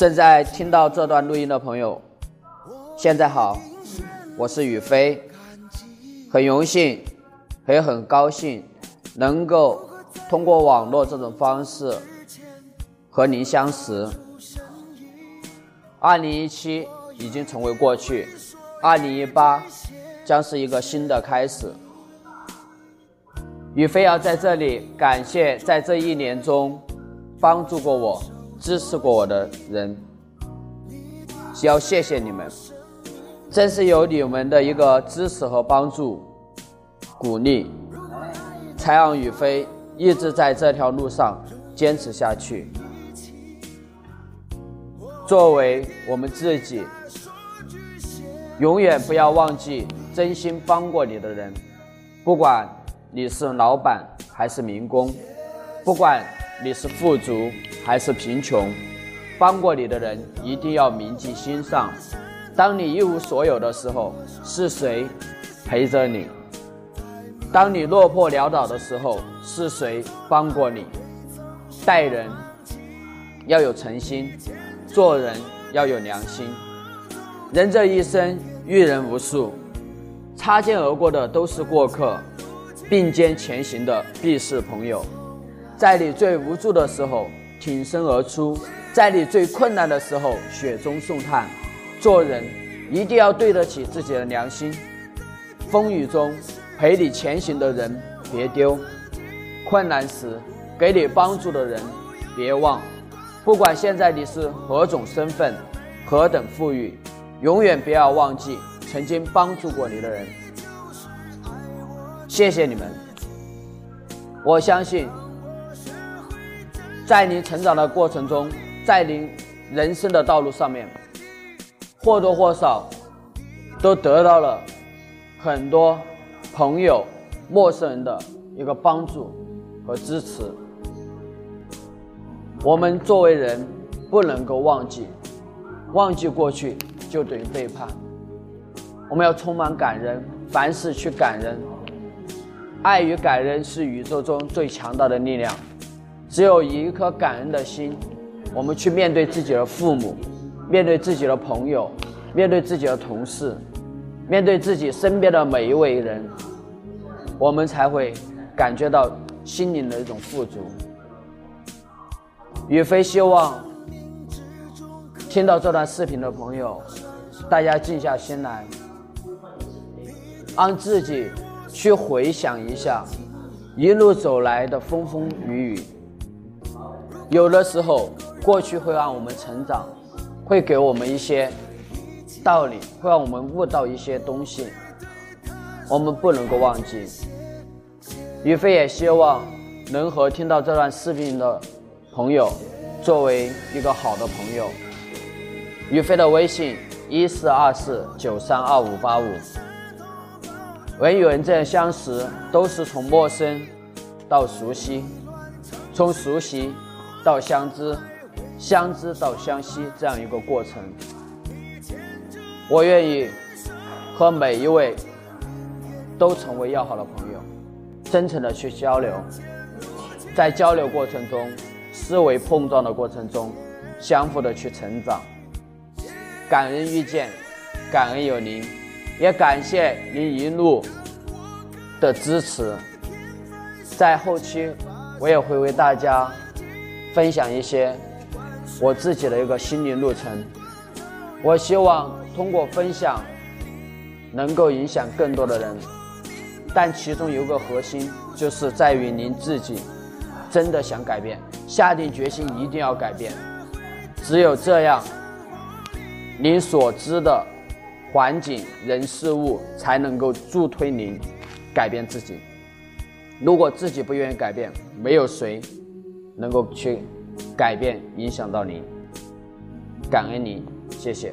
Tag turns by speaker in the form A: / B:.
A: 正在听到这段录音的朋友，现在好，我是宇飞，很荣幸，也很高兴能够通过网络这种方式和您相识。二零一七已经成为过去，二零一八将是一个新的开始。宇飞要在这里感谢在这一年中帮助过我。支持过我的人，要谢谢你们。正是有你们的一个支持和帮助、鼓励，才让宇飞一直在这条路上坚持下去。作为我们自己，永远不要忘记真心帮过你的人，不管你是老板还是民工，不管你是富足。还是贫穷，帮过你的人一定要铭记心上。当你一无所有的时候，是谁陪着你？当你落魄潦倒的时候，是谁帮过你？待人要有诚心，做人要有良心。人这一生遇人无数，擦肩而过的都是过客，并肩前行的必是朋友。在你最无助的时候。挺身而出，在你最困难的时候雪中送炭。做人一定要对得起自己的良心。风雨中陪你前行的人别丢，困难时给你帮助的人别忘。不管现在你是何种身份，何等富裕，永远不要忘记曾经帮助过你的人。谢谢你们，我相信。在您成长的过程中，在您人生的道路上面，或多或少都得到了很多朋友、陌生人的一个帮助和支持。我们作为人，不能够忘记，忘记过去就等于背叛。我们要充满感恩，凡事去感恩。爱与感恩是宇宙中最强大的力量。只有以一颗感恩的心，我们去面对自己的父母，面对自己的朋友，面对自己的同事，面对自己身边的每一位人，我们才会感觉到心灵的一种富足。宇飞希望听到这段视频的朋友，大家静下心来，让自己去回想一下一路走来的风风雨雨。有的时候，过去会让我们成长，会给我们一些道理，会让我们悟到一些东西，我们不能够忘记。宇飞也希望能和听到这段视频的朋友作为一个好的朋友。宇飞的微信一四二四九三二五八五。人与人这样相识，都是从陌生到熟悉，从熟悉。到相知，相知到相惜这样一个过程，我愿意和每一位都成为要好的朋友，真诚的去交流，在交流过程中，思维碰撞的过程中，相互的去成长。感恩遇见，感恩有您，也感谢您一路的支持。在后期，我也会为大家。分享一些我自己的一个心灵路程，我希望通过分享能够影响更多的人，但其中有个核心就是在于您自己真的想改变，下定决心一定要改变，只有这样，您所知的环境、人、事物才能够助推您改变自己。如果自己不愿意改变，没有谁。能够去改变，影响到你，感恩你，谢谢。